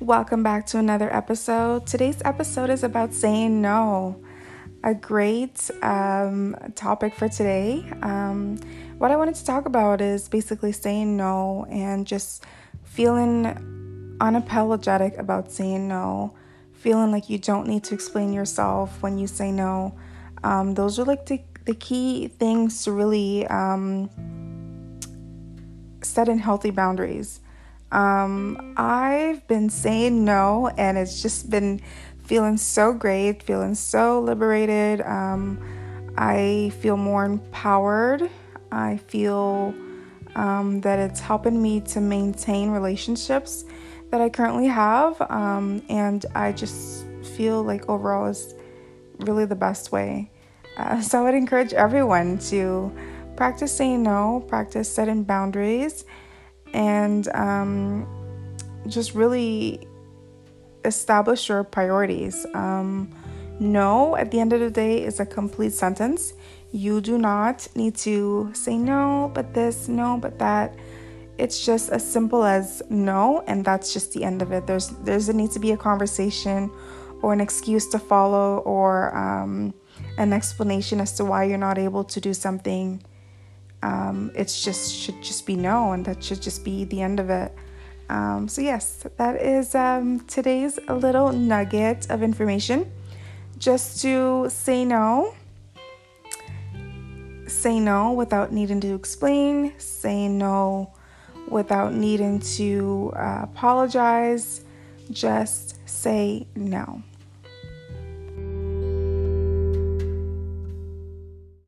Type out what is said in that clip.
Welcome back to another episode. Today's episode is about saying no. A great um, topic for today. Um, what I wanted to talk about is basically saying no and just feeling unapologetic about saying no, feeling like you don't need to explain yourself when you say no. Um, those are like the, the key things to really um, set in healthy boundaries. Um, I've been saying no, and it's just been feeling so great, feeling so liberated. Um, I feel more empowered. I feel um, that it's helping me to maintain relationships that I currently have, um, and I just feel like overall is really the best way. Uh, so I would encourage everyone to practice saying no, practice setting boundaries and um, just really establish your priorities. Um, no, at the end of the day, is a complete sentence. You do not need to say no, but this, no, but that. It's just as simple as no, and that's just the end of it. There's there's a need to be a conversation, or an excuse to follow, or um, an explanation as to why you're not able to do something um, it's just should just be no, and that should just be the end of it. Um, so yes, that is um, today's little nugget of information. Just to say no, say no without needing to explain, say no without needing to uh, apologize. Just say no.